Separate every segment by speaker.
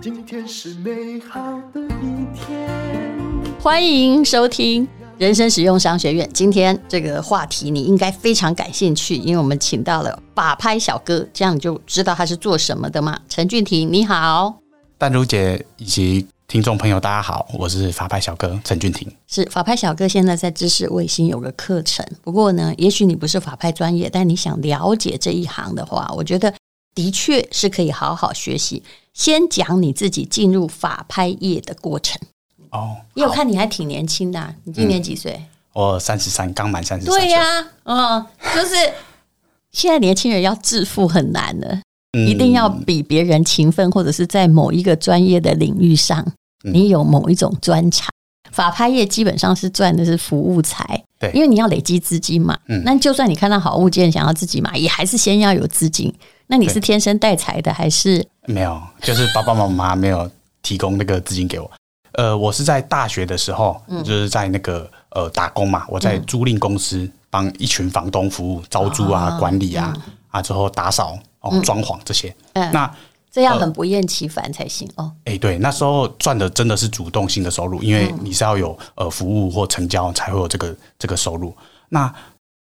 Speaker 1: 今天是美好的一天。
Speaker 2: 欢迎收听人生实用商学院。今天这个话题你应该非常感兴趣，因为我们请到了法拍小哥，这样你就知道他是做什么的嘛。陈俊廷，你好。
Speaker 3: 淡如姐以及听众朋友，大家好，我是法拍小哥陈俊廷。
Speaker 2: 是法拍小哥，现在在知识卫星有个课程。不过呢，也许你不是法拍专业，但你想了解这一行的话，我觉得的确是可以好好学习。先讲你自己进入法拍业的过程。
Speaker 3: 哦，
Speaker 2: 因为我看你还挺年轻的，啊，你今年几岁？嗯、
Speaker 3: 我三十三，刚满三十三。
Speaker 2: 对呀，啊，嗯，就是现在年轻人要致富很难的。一定要比别人勤奋，或者是在某一个专业的领域上，你有某一种专长。法拍业基本上是赚的是服务财，对，因为你要累积资金嘛。嗯，那就算你看到好物件想要自己买，也还是先要有资金。那你是天生带财的，还是
Speaker 3: 没有？就是爸爸妈妈没有提供那个资金给我。呃，我是在大学的时候，就是在那个呃打工嘛，我在租赁公司帮一群房东服务，招租啊、管理啊，啊之后打扫。哦，装潢这些，嗯，那
Speaker 2: 这样很不厌其烦才行哦。
Speaker 3: 哎，对，那时候赚的真的是主动性的收入，因为你是要有呃服务或成交才会有这个这个收入。那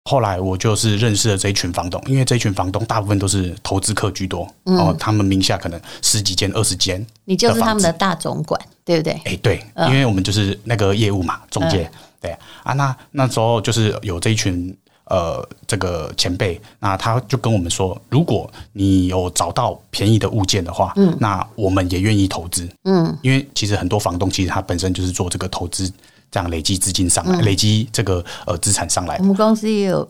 Speaker 3: 后来我就是认识了这一群房东，因为这一群房东大部分都是投资客居多，哦，他们名下可能十几间、二十间，
Speaker 2: 你就是他们的大总管，对不对？
Speaker 3: 哎，对，因为我们就是那个业务嘛，中介，对啊，那那时候就是有这一群。呃，这个前辈，那他就跟我们说，如果你有找到便宜的物件的话，嗯，那我们也愿意投资，嗯，因为其实很多房东其实他本身就是做这个投资，这样累积资金上来，嗯、累积这个呃资产上来。我
Speaker 2: 们公司也有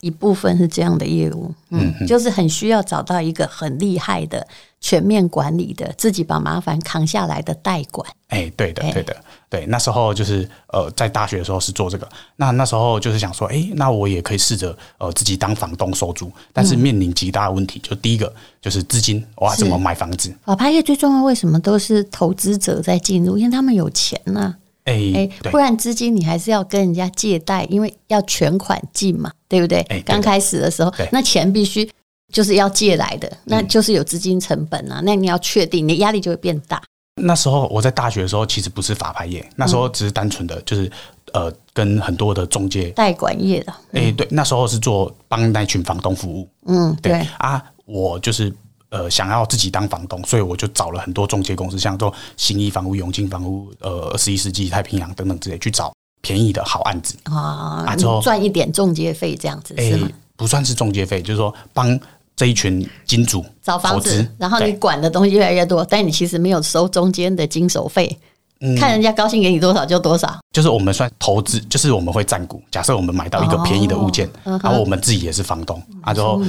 Speaker 2: 一部分是这样的业务，嗯，嗯就是很需要找到一个很厉害的。全面管理的，自己把麻烦扛下来的代管。
Speaker 3: 哎、欸，对的，对的，对。那时候就是呃，在大学的时候是做这个。那那时候就是想说，哎、欸，那我也可以试着呃自己当房东收租。但是面临极大的问题，就第一个就是资金，哇怎么买房子？
Speaker 2: 法拍业最重要，为什么都是投资者在进入？因为他们有钱呐、啊。哎哎、欸，不然资金你还是要跟人家借贷，因为要全款进嘛，对不对？刚、欸、开始的时候，那钱必须。就是要借来的，那就是有资金成本啊。那你要确定，你的压力就会变大。
Speaker 3: 那时候我在大学的时候，其实不是法拍业，那时候只是单纯的就是呃，跟很多的中介
Speaker 2: 代管业的。
Speaker 3: 哎，对，那时候是做帮那群房东服务。嗯，对啊，我就是呃想要自己当房东，所以我就找了很多中介公司，像做新一房屋、永庆房屋、呃二十一世纪太平洋等等之类，去找便宜的好案子
Speaker 2: 啊，之后赚一点中介费这样子是吗？
Speaker 3: 不算是中介费，就是说帮。这一群金主
Speaker 2: 找房子，然后你管的东西越来越多，但你其实没有收中间的经手费，嗯，看人家高兴给你多少就多少。
Speaker 3: 就是我们算投资，就是我们会占股。假设我们买到一个便宜的物件，然后我们自己也是房东，啊，之后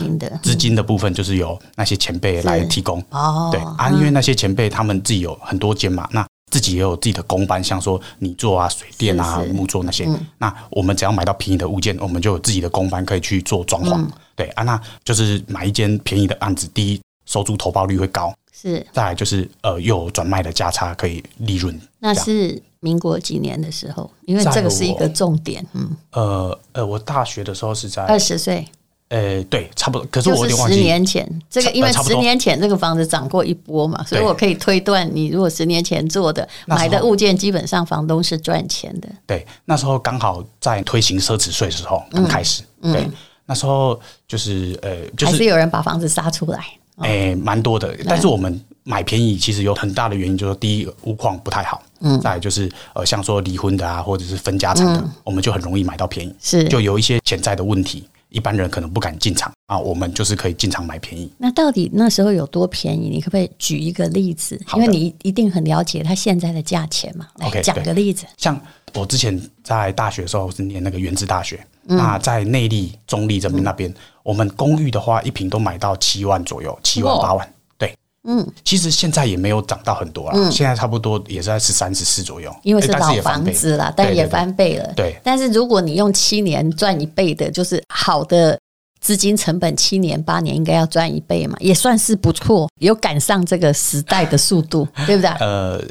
Speaker 3: 资金的部分就是由那些前辈来提供。哦，对啊，因为那些前辈他们自己有很多间嘛，那自己也有自己的工班，像说你做啊、水电啊、木做那些。那我们只要买到便宜的物件，我们就有自己的工班可以去做装潢。对啊，那就是买一间便宜的案子，第一收租投报率会高，是；再来就是呃，又有转卖的价差可以利润。
Speaker 2: 那是民国几年的时候？因为这个是一个重点。嗯，
Speaker 3: 呃呃，我大学的时候是在
Speaker 2: 二十岁。
Speaker 3: 呃，对，差不多。可是我有点忘记
Speaker 2: 十年前这个，因为十年前这个房子涨过一波嘛，所以我可以推断，你如果十年前做的买的物件，基本上房东是赚钱的。
Speaker 3: 对，那时候刚好在推行奢侈税的时候刚开始。对。那时候就是呃，就是
Speaker 2: 还是有人把房子杀出来，
Speaker 3: 哎、欸，蛮多的。但是我们买便宜，其实有很大的原因，就是第一，屋况不太好，嗯，再来就是呃，像说离婚的啊，或者是分家产的，嗯、我们就很容易买到便宜，是就有一些潜在的问题，一般人可能不敢进场啊，我们就是可以进场买便宜。
Speaker 2: 那到底那时候有多便宜？你可不可以举一个例子？因为你一定很了解它现在的价钱嘛。来讲个例子，
Speaker 3: 像我之前在大学的时候是念那个原子大学。那在内地、中立这边那边，我们公寓的话，一平都买到七万左右，七万八万。对，嗯，其实现在也没有涨到很多了，现在差不多也是在十三、十四左右。
Speaker 2: 因为是老房子了，但也翻倍了。对，但是如果你用七年赚一倍的，就是好的资金成本，七年八年应该要赚一倍嘛，也算是不错，有赶上这个时代的速度，对不对？
Speaker 3: 呃，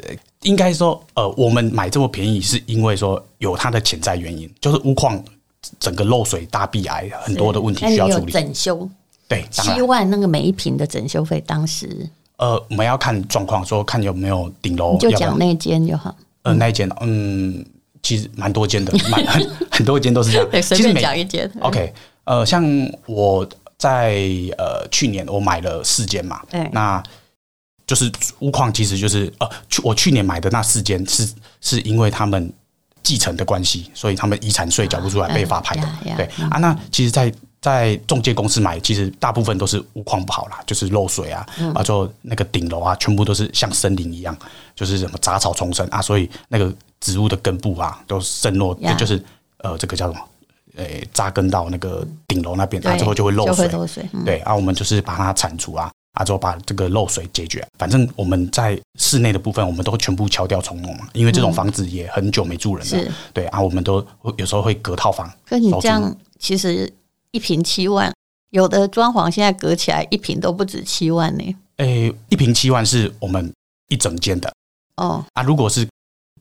Speaker 3: 应该说，呃，我们买这么便宜，是因为说有它的潜在原因，就是屋况。整个漏水、大壁癌很多的问题需要处理。
Speaker 2: 整修
Speaker 3: 对，
Speaker 2: 七万那个每一平的整修费，当时
Speaker 3: 呃，我们要看状况，说看有没有顶楼，
Speaker 2: 你就讲那间就好。
Speaker 3: 呃，那一间，嗯，其实蛮多间的，蛮很很多间都是这样。
Speaker 2: 对，随便讲一间。
Speaker 3: OK，呃，像我在呃去年我买了四间嘛，
Speaker 2: 对，
Speaker 3: 那就是屋况，其实就是呃，去我去年买的那四间是是因为他们继承的关系，所以他们遗产税缴不出来被法拍的。对啊，那其实，在在中介公司买，其实大部分都是屋况不好啦，就是漏水啊，啊，就那个顶楼啊，全部都是像森林一样，就是什么杂草丛生啊，所以那个植物的根部啊都渗落，就是呃，这个叫什么？诶，扎根到那个顶楼那边，它之后就会漏水。
Speaker 2: 漏水，
Speaker 3: 对啊，我们就是把它铲除啊，啊，之后把这个漏水解决。反正我们在室内的部分，我们都全部敲掉重弄嘛，因为这种房子也很久没住人了。对啊，我们都有时候会隔套房。
Speaker 2: 可你这样其实。一平七万，有的装潢现在隔起来一平都不止七万呢。
Speaker 3: 诶，一平七万是我们一整间的
Speaker 2: 哦。
Speaker 3: 啊，如果是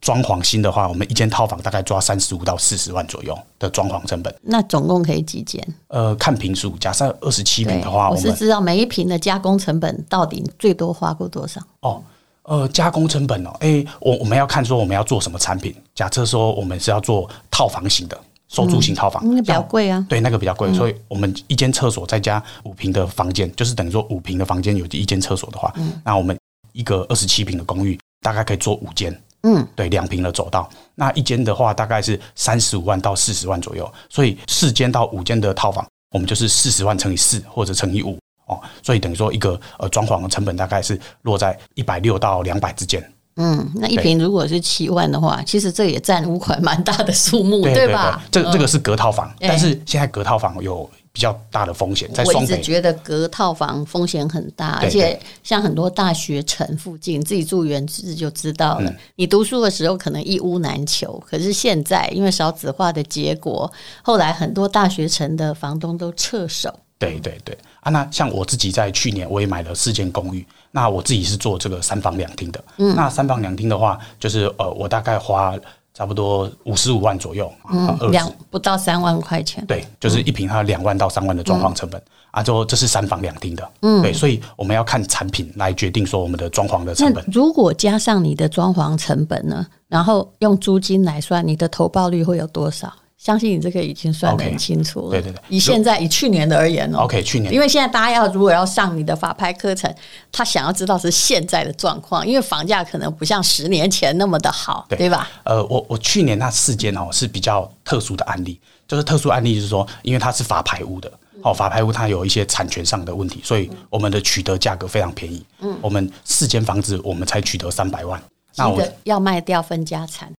Speaker 3: 装潢新的话，我们一间套房大概抓三十五到四十万左右的装潢成本。
Speaker 2: 那总共可以几间？
Speaker 3: 呃，看平数，假设二十七平的话，
Speaker 2: 我是知道每一平的加工成本到底最多花过多少？
Speaker 3: 哦，呃，加工成本哦，诶，我我们要看说我们要做什么产品。假设说我们是要做套房型的。收租型套房，
Speaker 2: 那比较贵啊。
Speaker 3: 对，那个比较贵，所以我们一间厕所再加五平的房间，就是等于说五平的房间有一间厕所的话，那我们一个二十七平的公寓大概可以做五间。嗯，对，两平的走道，那一间的话大概是三十五万到四十万左右，所以四间到五间的套房，我们就是四十万乘以四或者乘以五哦，所以等于说一个呃装潢的成本大概是落在一百六到两百之间。
Speaker 2: 嗯，那一平如果是七万的话，其实这也占屋款蛮大的数目，对，吧？
Speaker 3: 这个、这个是隔套房，嗯、但是现在隔套房有比较大的风险，在双北。
Speaker 2: 我一直觉得隔套房风险很大，而且像很多大学城附近，自己住原址就知道了。嗯、你读书的时候可能一屋难求，可是现在因为少子化的结果，后来很多大学城的房东都撤手。
Speaker 3: 对对对啊，那像我自己在去年我也买了四间公寓。那我自己是做这个三房两厅的，嗯，那三房两厅的话，就是呃，我大概花差不多五十五万左右，
Speaker 2: 嗯，两不到三万块钱，
Speaker 3: 对，就是一平它两万到三万的装潢成本，嗯、啊，就这是三房两厅的，嗯，对，所以我们要看产品来决定说我们的装潢的成本。
Speaker 2: 如果加上你的装潢成本呢，然后用租金来算，你的投报率会有多少？相信你这个已经算得很清楚了。Okay, 对对对，以现在以去年的而言哦
Speaker 3: ，OK，去年，
Speaker 2: 因为现在大家要如果要上你的法拍课程，他想要知道是现在的状况，因为房价可能不像十年前那么的好，对，对吧？
Speaker 3: 呃，我我去年那四间哦是比较特殊的案例，就是特殊案例就是说，因为它是法拍屋的，哦，法拍屋它有一些产权上的问题，所以我们的取得价格非常便宜。嗯，我们四间房子我们才取得三百万，
Speaker 2: 那我要卖掉分家产。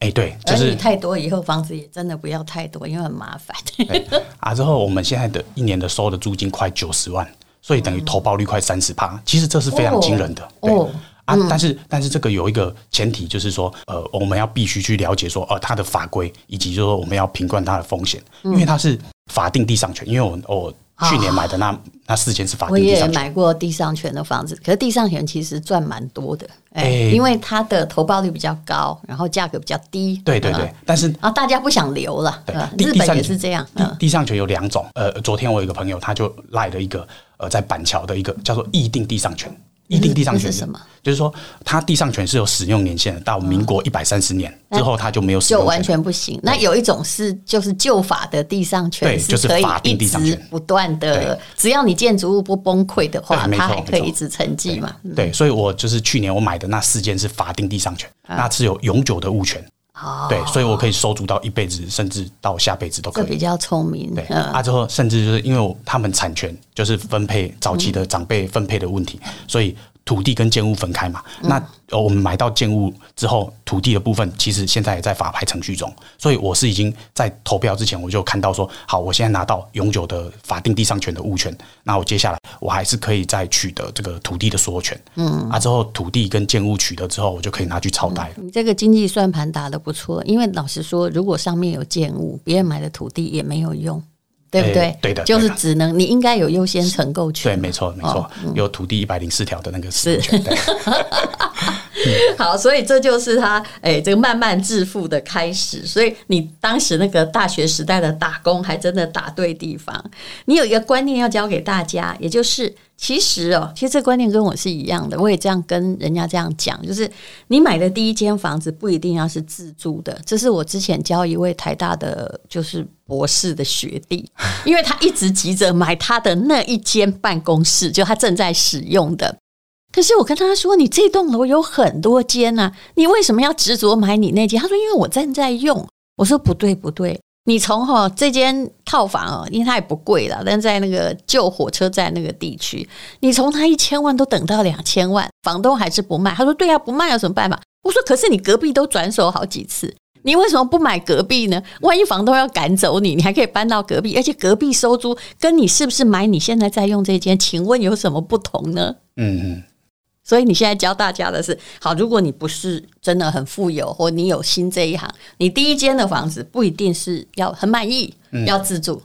Speaker 3: 哎，对，就是
Speaker 2: 太多以后房子也真的不要太多，因为很麻烦。
Speaker 3: 啊，之后我们现在的一年的收的租金快九十万，所以等于投报率快三十趴，其实这是非常惊人的。哦，对啊，但是但是这个有一个前提，就是说，呃，我们要必须去了解说，呃，它的法规，以及就是说我们要评估它的风险，因为它是法定地上权，因为我我。去年买的那那四间是法定地上权，
Speaker 2: 我也买过地上权的房子，可是地上权其实赚蛮多的，哎，因为它的投报率比较高，然后价格比较低。
Speaker 3: 对对对，但是
Speaker 2: 啊，大家不想留了。对，日本也是这样。
Speaker 3: 地上权有两种，呃，昨天我有一个朋友，他就赖了一个呃，在板桥的一个叫做议定地上权。议定地上权是什么？就是说，它地上权是有使用年限的，到民国一百三十年之后，它就没有使用，
Speaker 2: 就完全不行。那有一种是，就是旧法的地上权，
Speaker 3: 对，就是法定地上权，
Speaker 2: 不断的，只要你建筑物不崩溃的话，它还可以一直沉寂嘛。
Speaker 3: 对，所以我就是去年我买的那四件是法定地上权，那是有永久的物权。哦，对，所以我可以收租到一辈子，甚至到下辈子都可以。
Speaker 2: 比较聪明。
Speaker 3: 对，啊，之后甚至就是因为他们产权就是分配早期的长辈分配的问题，所以。土地跟建物分开嘛，那我们买到建物之后，土地的部分其实现在也在法拍程序中，所以我是已经在投标之前我就看到说，好，我现在拿到永久的法定地上权的物权，那我接下来我还是可以再取得这个土地的所有权，嗯，啊之后土地跟建物取得之后，我就可以拿去超贷。
Speaker 2: 你这个经济算盘打得不错，因为老实说，如果上面有建物，别人买的土地也没有用。对不对？
Speaker 3: 对的，
Speaker 2: 就是只能你应该有优先承购权。
Speaker 3: 对，没错，没错，有土地一百零四条的那个使用权。对，
Speaker 2: 好，所以这就是他哎，这个慢慢致富的开始。所以你当时那个大学时代的打工，还真的打对地方。你有一个观念要教给大家，也就是其实哦，其实这个观念跟我是一样的，我也这样跟人家这样讲，就是你买的第一间房子不一定要是自住的。这是我之前教一位台大的就是博士的学弟，因为他一直急着买他的那一间办公室，就他正在使用的。可是我跟他说：“你这栋楼有很多间啊，你为什么要执着买你那间？”他说：“因为我正在用。”我说：“不对，不对，你从哈这间套房哦，因为它也不贵了，但在那个旧火车站那个地区，你从它一千万都等到两千万，房东还是不卖。”他说：“对啊，不卖有什么办法？”我说：“可是你隔壁都转手好几次，你为什么不买隔壁呢？万一房东要赶走你，你还可以搬到隔壁，而且隔壁收租跟你是不是买你现在在用这间，请问有什么不同呢？”嗯嗯。所以你现在教大家的是，好，如果你不是真的很富有，或你有心这一行，你第一间的房子不一定是要很满意，嗯、要自住。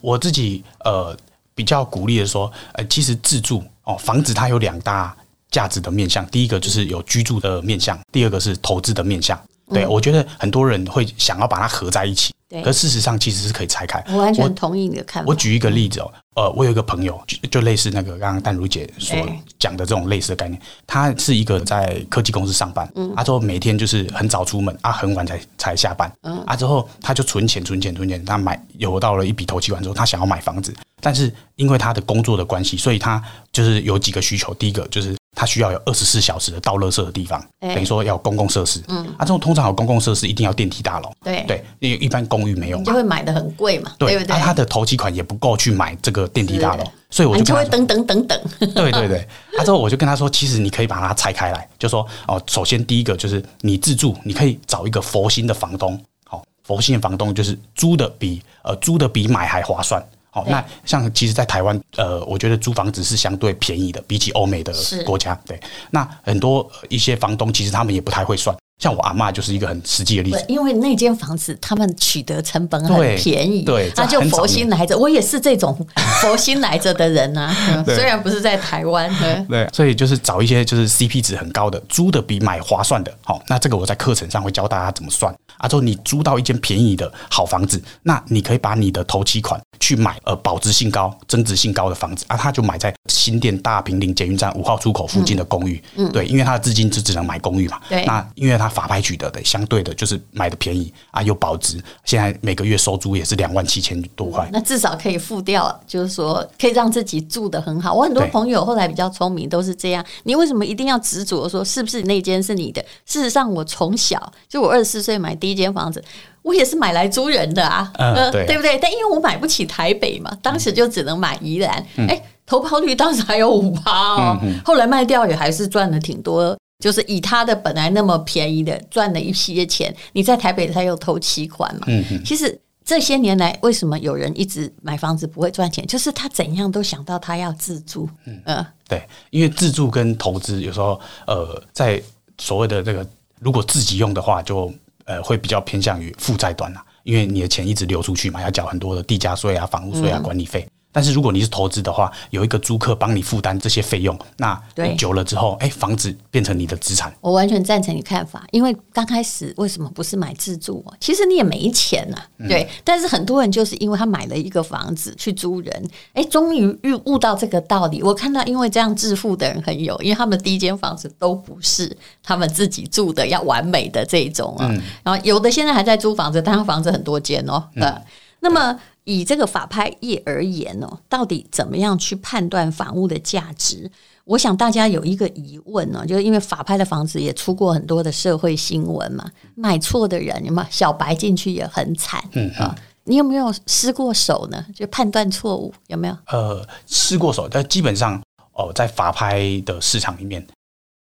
Speaker 3: 我自己呃比较鼓励的说，呃，其实自住哦，房子它有两大价值的面向，第一个就是有居住的面向，第二个是投资的面向。对、嗯、我觉得很多人会想要把它合在一起。对，可事实上其实是可以拆开。
Speaker 2: 我完全同意你的看法。
Speaker 3: 我，我举一个例子哦，呃，我有一个朋友，就就类似那个刚刚淡如姐所讲的这种类似的概念。他是一个在科技公司上班，嗯，啊之后每天就是很早出门啊，很晚才才下班，嗯，啊之后他就存钱存钱存钱，他买有到了一笔投期款之后，他想要买房子，但是因为他的工作的关系，所以他就是有几个需求，第一个就是。它需要有二十四小时的倒垃圾的地方，欸、等于说要有公共设施。嗯，啊，这种通常有公共设施一定要电梯大楼。对对，因为一般公寓没有，
Speaker 2: 你就会买的很贵嘛。对，对不对？啊，他
Speaker 3: 的头期款也不够去买这个电梯大楼，所以我就跟他说，
Speaker 2: 你就会等等等等。
Speaker 3: 对对对，啊，之后我就跟他说，其实你可以把它拆开来，就说哦，首先第一个就是你自住，你可以找一个佛心的房东，好，佛心的房东就是租的比呃租的比买还划算。哦，那像其实，在台湾，呃，我觉得租房子是相对便宜的，比起欧美的国家。对，那很多一些房东其实他们也不太会算。像我阿嬷就是一个很实际的例子，
Speaker 2: 因为那间房子他们取得成本很便宜，
Speaker 3: 对，
Speaker 2: 他就佛心来着。我也是这种 佛心来着的人啊，虽然不是在台湾，
Speaker 3: 对，所以就是找一些就是 CP 值很高的，租的比买划算的。好，那这个我在课程上会教大家怎么算。啊，之后你租到一间便宜的好房子，那你可以把你的头期款去买呃保值性高、增值性高的房子啊，他就买在新店大平林捷运站五号出口附近的公寓，嗯，对，因为他的资金就只能买公寓嘛，对，那因为他。法拍取得的，相对的就是买的便宜啊，又保值。现在每个月收租也是两万七千多块，
Speaker 2: 那至少可以付掉，就是说可以让自己住的很好。我很多朋友后来比较聪明，都是这样。你为什么一定要执着说是不是那间是你的？事实上，我从小就我二十四岁买第一间房子，我也是买来租人的啊，嗯，对，对不对？但因为我买不起台北嘛，当时就只能买宜兰。哎，投抛率当时还有五趴哦，后来卖掉也还是赚了挺多。就是以他的本来那么便宜的赚了一些钱，你在台北他又投期款嘛。嗯嗯。其实这些年来，为什么有人一直买房子不会赚钱？就是他怎样都想到他要自住。嗯嗯。对，
Speaker 3: 因为自住跟投资有时候呃，在所谓的这个如果自己用的话，就呃会比较偏向于负债端啦，因为你的钱一直流出去嘛，要缴很多的地价税啊、房屋税啊、管理费。但是如果你是投资的话，有一个租客帮你负担这些费用，那久了之后，哎，房子变成你的资产。
Speaker 2: 我完全赞成你看法，因为刚开始为什么不是买自住啊？其实你也没钱呐，对。但是很多人就是因为他买了一个房子去租人，哎，终于悟悟到这个道理。我看到因为这样致富的人很有，因为他们第一间房子都不是他们自己住的，要完美的这种啊。然后有的现在还在租房子，但他房子很多间哦。嗯，那么。以这个法拍业而言哦，到底怎么样去判断房屋的价值？我想大家有一个疑问呢，就是因为法拍的房子也出过很多的社会新闻嘛，买错的人嘛，小白进去也很惨，嗯啊，你有没有失过手呢？就判断错误有没有？
Speaker 3: 呃，失过手，但基本上哦，在法拍的市场里面，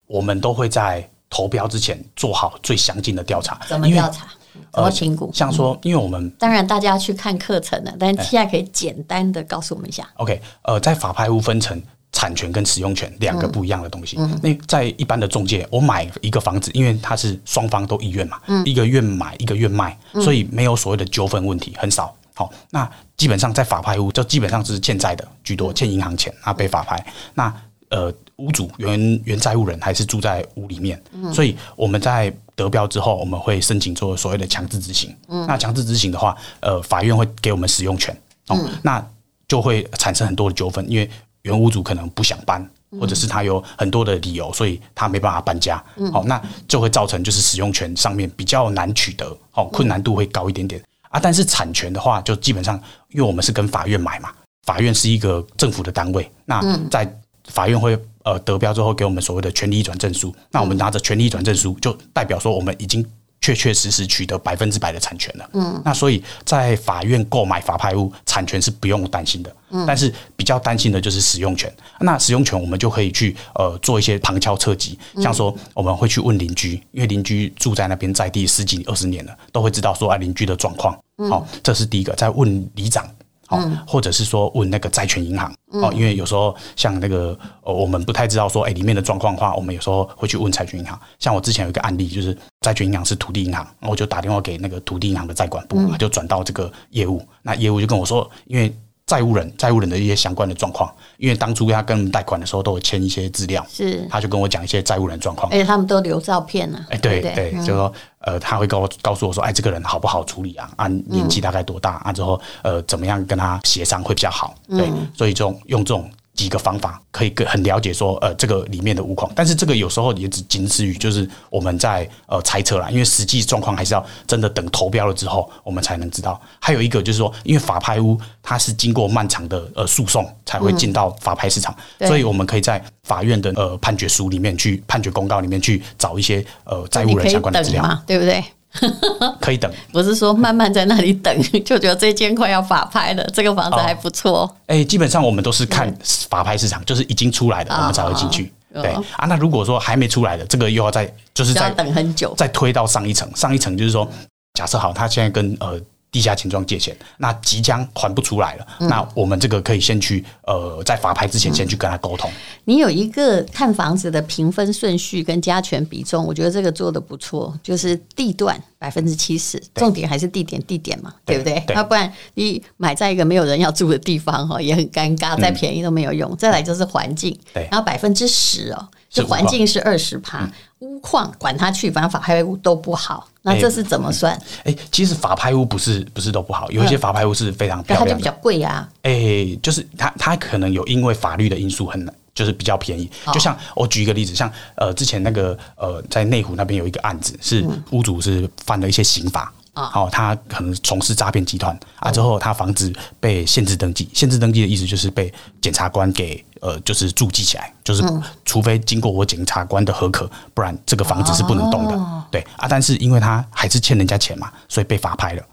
Speaker 3: 我们都会在投标之前做好最详尽的调查。
Speaker 2: 怎么调查？怎么评估？
Speaker 3: 像说，因为我们
Speaker 2: 当然大家要去看课程了，但是现在可以简单的告诉我们一下。
Speaker 3: OK，呃，在法拍屋分成产权跟使用权两个不一样的东西。那在一般的中介，我买一个房子，因为它是双方都意愿嘛，一个愿买，一个愿卖，所以没有所谓的纠纷问题，很少。好，那基本上在法拍屋就基本上是欠债的居多，欠银行钱啊被法拍。那呃屋主原原债务人还是住在屋里面，嗯、所以我们在得标之后，我们会申请做所谓的强制执行。嗯、那强制执行的话，呃，法院会给我们使用权，哦，嗯、那就会产生很多的纠纷，因为原屋主可能不想搬。或者是他有很多的理由，所以他没办法搬家。好，那就会造成就是使用权上面比较难取得，好，困难度会高一点点啊。但是产权的话，就基本上，因为我们是跟法院买嘛，法院是一个政府的单位，那在法院会呃得标之后给我们所谓的权利移转证书，那我们拿着权利移转证书，就代表说我们已经。确确实实取得百分之百的产权了，嗯，那所以在法院购买法拍屋，产权是不用担心的，嗯，但是比较担心的就是使用权。那使用权我们就可以去呃做一些旁敲侧击，像说我们会去问邻居，因为邻居住在那边在地十几二十年了，都会知道说啊邻居的状况，好，这是第一个。在问里长。哦，或者是说问那个债权银行哦，因为有时候像那个呃，我们不太知道说，哎，里面的状况的话，我们有时候会去问债权银行。像我之前有一个案例，就是债权银行是土地银行，我就打电话给那个土地银行的债管部，就转到这个业务，那业务就跟我说，因为。债务人，债务人的一些相关的状况，因为当初他跟贷款的时候都有签一些资料，是他就跟我讲一些债务人状况，
Speaker 2: 而且他们都留照片呢、啊。哎，
Speaker 3: 对对，对，就说呃，他会告告诉我说，哎，这个人好不好处理啊？按年纪大概多大啊？之后呃，怎么样跟他协商会比较好？对，所以就用这种。几个方法可以更很了解说，呃，这个里面的屋况，但是这个有时候也只仅止于就是我们在呃猜测啦，因为实际状况还是要真的等投标了之后，我们才能知道。还有一个就是说，因为法拍屋它是经过漫长的呃诉讼才会进到法拍市场，嗯、所以我们可以在法院的呃判决书里面去判决公告里面去找一些呃债务人相关的资料，
Speaker 2: 对不对？
Speaker 3: 可以等，
Speaker 2: 不是说慢慢在那里等，就觉得这间快要法拍了，这个房子还不错。
Speaker 3: 哎、欸，基本上我们都是看法拍市场，就是已经出来的，我们才会进去。对啊，那如果说还没出来的，这个又要再就是再
Speaker 2: 等很久，
Speaker 3: 再推到上一层。上一层就是说，假设好，他现在跟呃。地下钱庄借钱，那即将还不出来了。嗯、那我们这个可以先去，呃，在法拍之前先去跟他沟通、嗯。
Speaker 2: 你有一个看房子的评分顺序跟加权比重，我觉得这个做的不错。就是地段百分之七十，重点还是地点，地点嘛，对，不对？要不然你买在一个没有人要住的地方哈，也很尴尬，再便宜都没有用。嗯、再来就是环境，对，然后百分之十哦。就环境是二十趴，屋况管他去，反正法拍屋都不好。那这是怎么算？
Speaker 3: 哎、其实法拍屋不是不是都不好，有一些法拍屋是非常漂亮的，它就比较
Speaker 2: 贵呀。
Speaker 3: 哎、欸，就是它它可能有因为法律的因素很难，就是比较便宜。就像我举一个例子，像呃之前那个呃在内湖那边有一个案子，是屋主是犯了一些刑法。啊，好，他可能从事诈骗集团啊，之后他房子被限制登记，限制登记的意思就是被检察官给呃，就是注记起来，就是除非经过我检察官的核可，不然这个房子是不能动的。对啊，但是因为他还是欠人家钱嘛，所以被法拍了。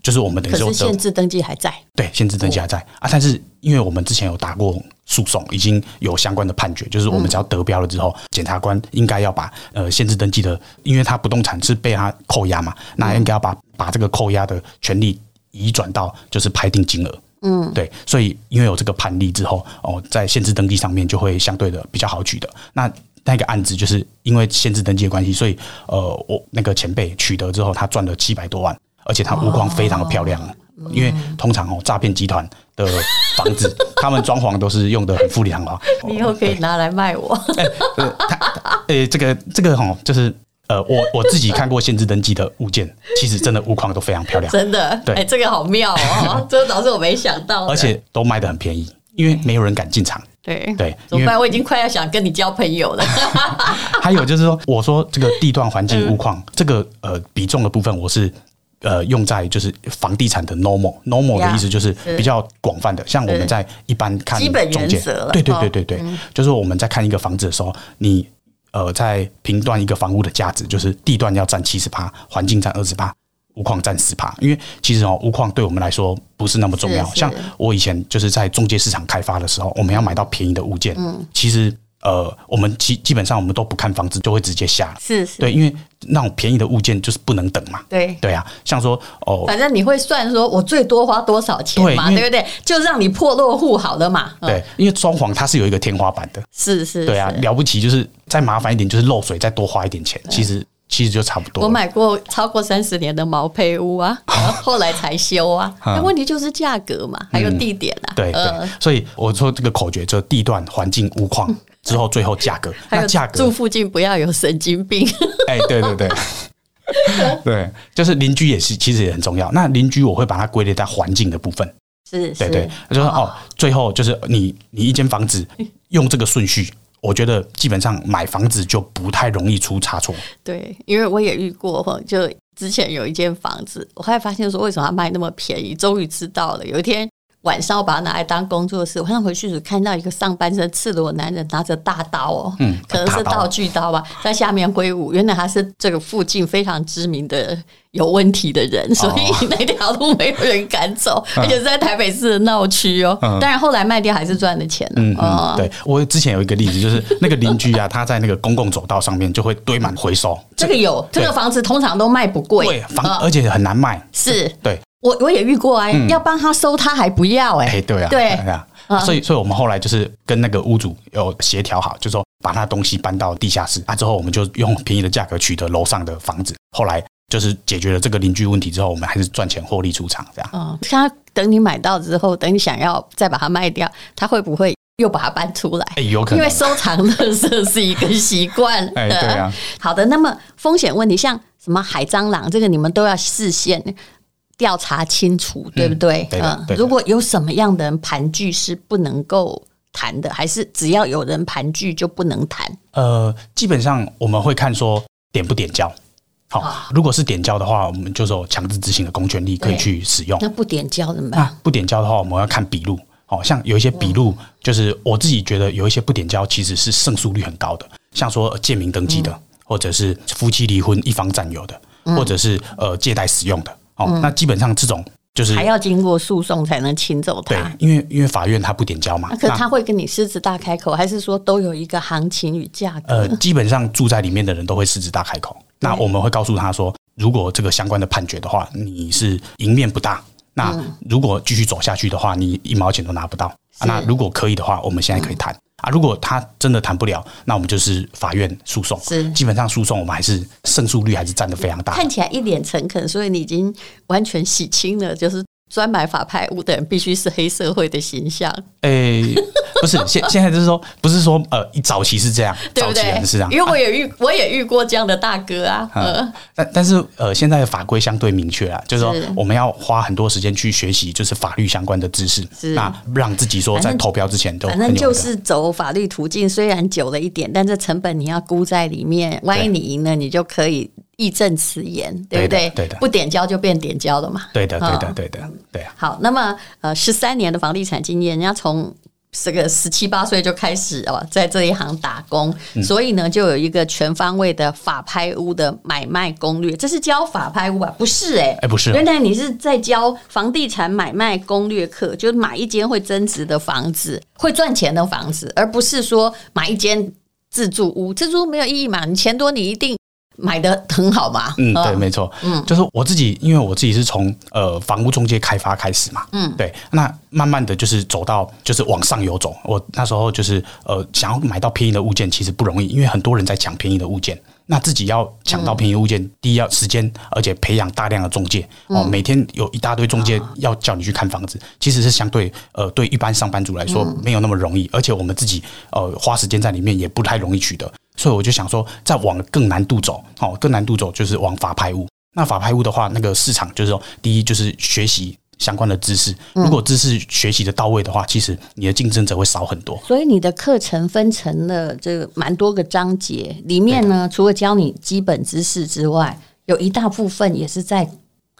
Speaker 3: 那就是我们等
Speaker 2: 于说，限制登记还在，
Speaker 3: 对，限制登记还在啊，但是因为我们之前有打过。诉讼已经有相关的判决，就是我们只要得标了之后，检察官应该要把呃限制登记的，因为他不动产是被他扣押嘛，那应该要把把这个扣押的权利移转到就是拍定金额。嗯，对，所以因为有这个判例之后，哦，在限制登记上面就会相对的比较好取得。那那个案子就是因为限制登记的关系，所以呃，我那个前辈取得之后，他赚了七百多万，而且它屋况非常的漂亮。因为通常哦，诈骗集团的房子，他们装潢都是用的很富丽堂皇。
Speaker 2: 你以后可以拿来卖我。哎，
Speaker 3: 呃，这个这个哈，就是呃，我我自己看过限制登记的物件，其实真的屋况都非常漂亮。
Speaker 2: 真的，对，哎，这个好妙哦，这个倒是我没想到。
Speaker 3: 而且都卖的很便宜，因为没有人敢进场。
Speaker 2: 对
Speaker 3: 对，
Speaker 2: 怎么办？我已经快要想跟你交朋友了。
Speaker 3: 还有就是说，我说这个地段环境屋况，这个呃比重的部分，我是。呃，用在就是房地产的 normal，normal 的意思就是比较广泛的，像我们在一般看中介，对对对对对，就是我们在看一个房子的时候，你呃在评断一个房屋的价值，就是地段要占七十趴，环境占二十趴，屋况占十趴，因为其实哦，屋况对我们来说不是那么重要。像我以前就是在中介市场开发的时候，我们要买到便宜的物件，其实。呃，我们基基本上我们都不看房子，就会直接下。了。
Speaker 2: 是是，
Speaker 3: 对，因为那种便宜的物件就是不能等嘛。
Speaker 2: 对
Speaker 3: 对啊，像说哦，
Speaker 2: 反正你会算说我最多花多少钱嘛，对，对不对？就让你破落户好了嘛。
Speaker 3: 对，因为装潢它是有一个天花板的。
Speaker 2: 是是，
Speaker 3: 对啊，了不起就是再麻烦一点，就是漏水再多花一点钱，其实其实就差不多。
Speaker 2: 我买过超过三十年的毛坯屋啊，后来才修啊。那问题就是价格嘛，还有地点啊。
Speaker 3: 对对，所以我说这个口诀就地段、环境、屋况，之后最后价格。
Speaker 2: 还有价格，住附近不要有神经病。
Speaker 3: 哎，对对对，对，就是邻居也是，其实也很重要。那邻居我会把它归类在环境的部分。
Speaker 2: 是，
Speaker 3: 对对，就是哦，最后就是你你一间房子 用这个顺序。我觉得基本上买房子就不太容易出差错。
Speaker 2: 对，因为我也遇过，就之前有一间房子，我后来发现说，为什么它卖那么便宜？终于知道了。有一天。晚上我把它拿来当工作室，晚上回去时看到一个上半身赤裸男人拿着大刀哦，嗯，可能是道具刀吧，在下面挥舞。原来他是这个附近非常知名的有问题的人，所以 那条路没有人敢走，而且是在台北市的闹区哦。当然后来卖掉还是赚了钱。嗯嗯，
Speaker 3: 对，我之前有一个例子，就是那个邻居啊，他在那个公共走道上面就会堆满回收。
Speaker 2: 这个有，这个房子通常都卖不贵，
Speaker 3: 对，房而且很难卖。
Speaker 2: 是，
Speaker 3: 对。
Speaker 2: 我我也遇过啊，嗯、要帮他收，他还不要哎、欸
Speaker 3: 欸。对啊，对啊，所以所以我们后来就是跟那个屋主有协调好，就是说把他东西搬到地下室啊，之后我们就用便宜的价格取得楼上的房子。后来就是解决了这个邻居问题之后，我们还是赚钱获利出场这样。
Speaker 2: 嗯，他等你买到之后，等你想要再把它卖掉，他会不会又把它搬出来？
Speaker 3: 哎、欸，有可能，
Speaker 2: 因为收藏垃圾是一个习惯。
Speaker 3: 哎、欸，对啊。
Speaker 2: 好的，那么风险问题像什么海蟑螂，这个你们都要事先。调查清楚，对不对？嗯，如果有什么样的人盘踞是不能够谈的，还是只要有人盘踞就不能谈？
Speaker 3: 呃，基本上我们会看说点不点交。好，哦、如果是点交的话，我们就是有强制执行的公权力可以去使用。
Speaker 2: 那不点交怎么办？
Speaker 3: 不点交的话，我们要看笔录。好像有一些笔录，就是我自己觉得有一些不点交其实是胜诉率很高的，像说借名登记的，嗯、或者是夫妻离婚一方占有的，嗯、或者是呃借贷使用的。哦，那基本上这种就是
Speaker 2: 还要经过诉讼才能请走他。
Speaker 3: 对，因为因为法院他不点交嘛。
Speaker 2: 可是他会跟你狮子大开口，还是说都有一个行情与价格？
Speaker 3: 呃，基本上住在里面的人都会狮子大开口。那我们会告诉他说，如果这个相关的判决的话，你是赢面不大。那如果继续走下去的话，你一毛钱都拿不到。那如果可以的话，我们现在可以谈。啊，如果他真的谈不了，那我们就是法院诉讼。是，基本上诉讼我们还是胜诉率还是占的非常大。
Speaker 2: 看起来一脸诚恳，所以你已经完全洗清了，就是。专买法拍屋的人必须是黑社会的形象。
Speaker 3: 诶，不是，现现在就是说，不是说呃，早期是这样，对不对？早期人是这样，
Speaker 2: 因为我也遇，我也遇过这样的大哥啊。
Speaker 3: 嗯，但但是呃，现在的法规相对明确啊，就是说我们要花很多时间去学习，就是法律相关的知识，那让自己说在投标之前都
Speaker 2: 反正就是走法律途径，虽然久了一点，但这成本你要估在里面。万一你赢了，你就可以。义正辞严，对不对？对的，不点交就变点交了嘛。
Speaker 3: 对的，对的，对的，对啊。
Speaker 2: 好，那么呃，十三年的房地产经验，人家从这个十七八岁就开始哦，在这一行打工，所以呢，就有一个全方位的法拍屋的买卖攻略。这是教法拍屋啊？不是哎，哎，
Speaker 3: 不是。
Speaker 2: 原来你是在教房地产买卖攻略课，就是买一间会增值的房子，会赚钱的房子，而不是说买一间自住屋。自住屋没有意义嘛？你钱多，你一定。买的很好吧？
Speaker 3: 嗯，对，没错。嗯，就是我自己，因为我自己是从呃房屋中介开发开始嘛。嗯，对。那慢慢的就是走到就是往上游走。我那时候就是呃想要买到便宜的物件，其实不容易，因为很多人在抢便宜的物件。那自己要抢到便宜物件，嗯、第一要时间，而且培养大量的中介哦，每天有一大堆中介要叫你去看房子，其实是相对呃对一般上班族来说没有那么容易，而且我们自己呃花时间在里面也不太容易取得。所以我就想说，再往更难度走，哦，更难度走就是往法拍屋。那法拍屋的话，那个市场就是说，第一就是学习相关的知识。如果知识学习的到位的话，其实你的竞争者会少很多。
Speaker 2: 所以你的课程分成了这个蛮多个章节，里面呢，除了教你基本知识之外，有一大部分也是在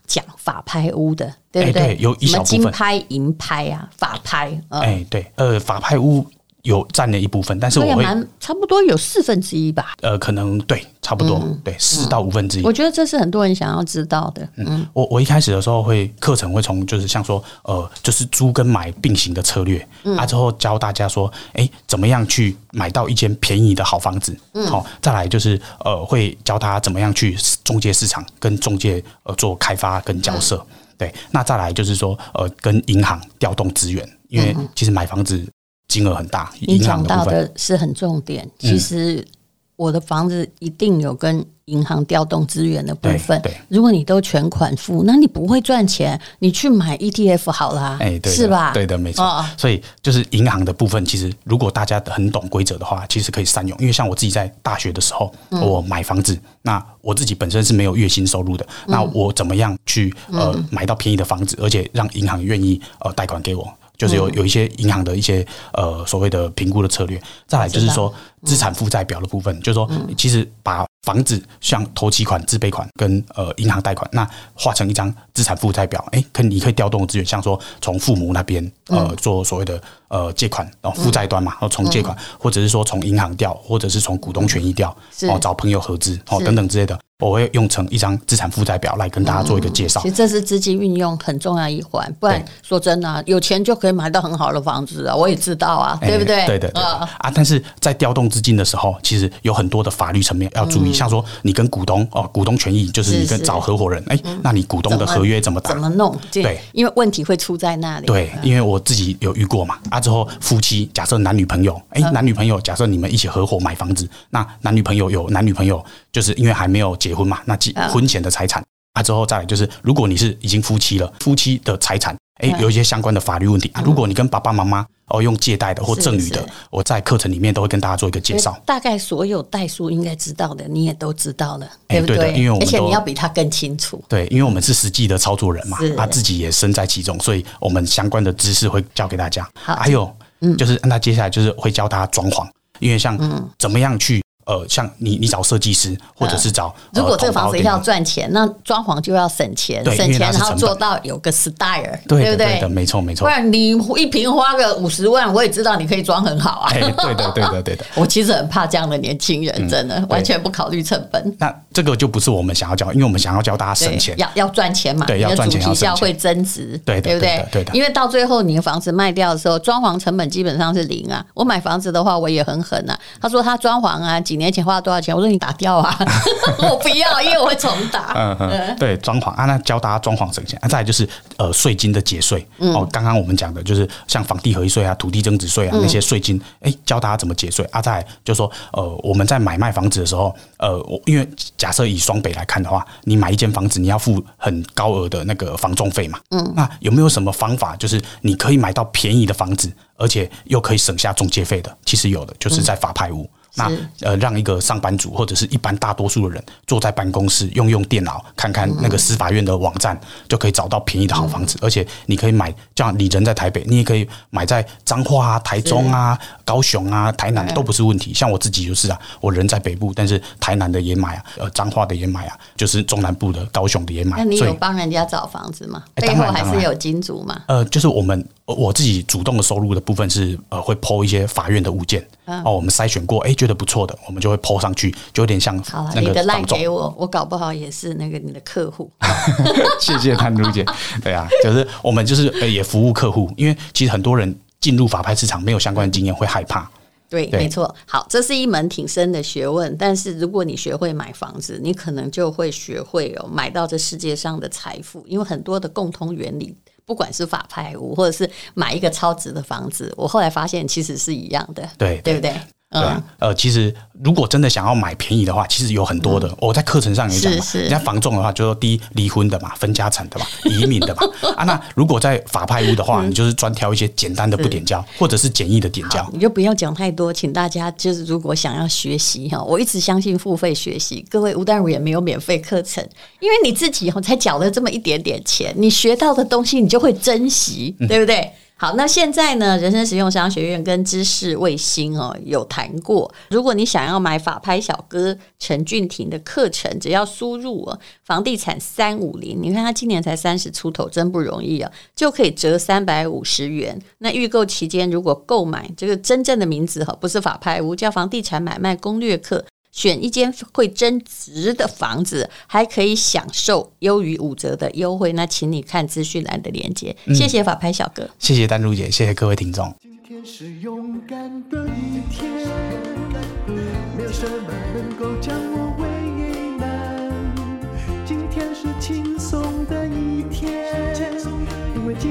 Speaker 2: 讲法拍屋的，对不对？
Speaker 3: 对，有一小部分
Speaker 2: 金拍、银拍啊，法拍。
Speaker 3: 哎，对，呃，法拍屋。有占了一部分，但是我会
Speaker 2: 差不多有四分之一吧。
Speaker 3: 呃，可能对，差不多、嗯、对四到五分之一。
Speaker 2: 我觉得这是很多人想要知道的。
Speaker 3: 嗯，我我一开始的时候会课程会从就是像说呃，就是租跟买并行的策略，嗯、啊之后教大家说，哎、欸，怎么样去买到一间便宜的好房子？嗯，好，再来就是呃，会教他怎么样去中介市场跟中介呃做开发跟交涉。嗯、对，那再来就是说呃，跟银行调动资源，因为其实买房子。金额很大，
Speaker 2: 你讲到的是很重点。其实我的房子一定有跟银行调动资源的部分。
Speaker 3: 对，
Speaker 2: 如果你都全款付，那你不会赚钱，你去买 ETF 好啦，哎，对，是吧？
Speaker 3: 对的，没错。哦、所以就是银行的部分，其实如果大家很懂规则的话，其实可以善用。因为像我自己在大学的时候，嗯、我买房子，那我自己本身是没有月薪收入的，嗯、那我怎么样去呃买到便宜的房子，而且让银行愿意呃贷款给我？就是有有一些银行的一些呃所谓的评估的策略，再来就是说资产负债表的部分，就是说其实把房子像头期款、自备款跟呃银行贷款，那画成一张资产负债表，哎，可你可以调动资源，像说从父母那边呃做所谓的呃借款，然后负债端嘛，然后从借款，或者是说从银行调，或者是从股东权益调，哦找朋友合资哦等等之类的。我会用成一张资产负债表来跟大家做一个介绍。
Speaker 2: 其实这是资金运用很重要一环，不然说真的、啊，有钱就可以买到很好的房子啊！我也知道啊，对不对？
Speaker 3: 对的啊啊！但是在调动资金的时候，其实有很多的法律层面要注意，像说你跟股东哦，股东权益就是你跟找合伙人，哎，那你股东的合约怎么打？
Speaker 2: 怎么弄？对，因为问题会出在那里。
Speaker 3: 对，因为我自己有遇过嘛啊，之后夫妻假设男女朋友，哎，男女朋友假设你们一起合伙买房子，那男女朋友有男女朋友，就是因为还没有结婚嘛，那结。婚前的财产啊，之后再来就是，如果你是已经夫妻了，夫妻的财产，哎，有一些相关的法律问题啊。如果你跟爸爸妈妈哦用借贷的或赠与的，我在课程里面都会跟大家做一个介绍。
Speaker 2: 大概所有代数应该知道的，你也都知道了，对不对？
Speaker 3: 因为我们
Speaker 2: 而且你要比他更清楚。
Speaker 3: 对，因为我们是实际的操作人嘛，他自己也身在其中，所以我们相关的知识会教给大家。还有，就是那接下来就是会教大家装潢，因为像怎么样去。呃，像你，你找设计师，或者是找，
Speaker 2: 如果这个房子要赚钱，那装潢就要省钱，省钱，然后做到有个 style，对不对？
Speaker 3: 对的没错，没错。
Speaker 2: 不然你一平花个五十万，我也知道你可以装很好啊。
Speaker 3: 对的，对的，对的。
Speaker 2: 我其实很怕这样的年轻人，真的完全不考虑成本。
Speaker 3: 那这个就不是我们想要教，因为我们想要教大家省钱，
Speaker 2: 要要赚钱嘛。
Speaker 3: 对，要赚钱，要。
Speaker 2: 会增值，
Speaker 3: 对，
Speaker 2: 对不对？对的。因为到最后你的房子卖掉的时候，装潢成本基本上是零啊。我买房子的话，我也很狠啊。他说他装潢啊，几年前花了多少钱？我说你打掉啊，我不要，因为我会重打。嗯嗯，
Speaker 3: 对，装潢啊，那教大家装潢省钱啊。再来就是呃税金的节税哦，刚刚我们讲的就是像房地合一税啊、土地增值税啊那些税金，哎，教大家怎么节税啊。再来就是说呃我们在买卖房子的时候，呃，我因为假设以双北来看的话，你买一间房子你要付很高额的那个房仲费嘛。嗯，那有没有什么方法，就是你可以买到便宜的房子，而且又可以省下中介费的？其实有的，就是在法拍屋。那呃，让一个上班族或者是一般大多数的人坐在办公室用用电脑，看看那个司法院的网站，就可以找到便宜的好房子。而且你可以买，像你人在台北，你也可以买在彰化啊、台中啊、高雄啊、台南都不是问题。像我自己就是啊，我人在北部，但是台南的也买啊，呃，彰化的也买啊，就是中南部的高雄的也买。
Speaker 2: 那你有帮人家找房子吗？背后还是有金主吗？
Speaker 3: 呃，就是我们我自己主动的收入的部分是呃，会 po 一些法院的物件哦，我们筛选过，哎。觉得不错的，我们就会 po 上去，就有点像好了。你
Speaker 2: 的 line 给我，我搞不好也是那个你的客户。
Speaker 3: 谢谢潘如姐。对啊，就是我们就是也服务客户，因为其实很多人进入法拍市场没有相关的经验，会害怕。
Speaker 2: 对，对没错。好，这是一门挺深的学问，但是如果你学会买房子，你可能就会学会哦买到这世界上的财富，因为很多的共通原理。不管是法拍屋，或者是买一个超值的房子，我后来发现其实是一样的，
Speaker 3: 对，
Speaker 2: 对不对？
Speaker 3: 对啊，呃，其实如果真的想要买便宜的话，其实有很多的。嗯、我在课程上也讲嘛，人家房仲的话，就说第一离婚的嘛，分家产的嘛，移民的嘛。啊，那如果在法拍屋的话，嗯、你就是专挑一些简单的不点交，或者是简易的点交。
Speaker 2: 你就不要讲太多，请大家就是如果想要学习哈，我一直相信付费学习。各位吴淡如也没有免费课程，因为你自己才缴了这么一点点钱，你学到的东西你就会珍惜，对不对？好，那现在呢？人生实用商学院跟知识卫星哦有谈过，如果你想要买法拍小哥陈俊廷的课程，只要输入哦房地产三五零，你看他今年才三十出头，真不容易啊，就可以折三百五十元。那预购期间如果购买这个真正的名字哈，不是法拍屋，叫房地产买卖攻略课。选一间会增值的房子，还可以享受优于五折的优惠。那请你看资讯栏的链接。嗯、谢谢法拍小哥，
Speaker 3: 谢谢丹如姐，谢谢各位听众。
Speaker 1: 今天是勇敢的一天，没有什么能够将我为难。今天是轻松的一天，因为今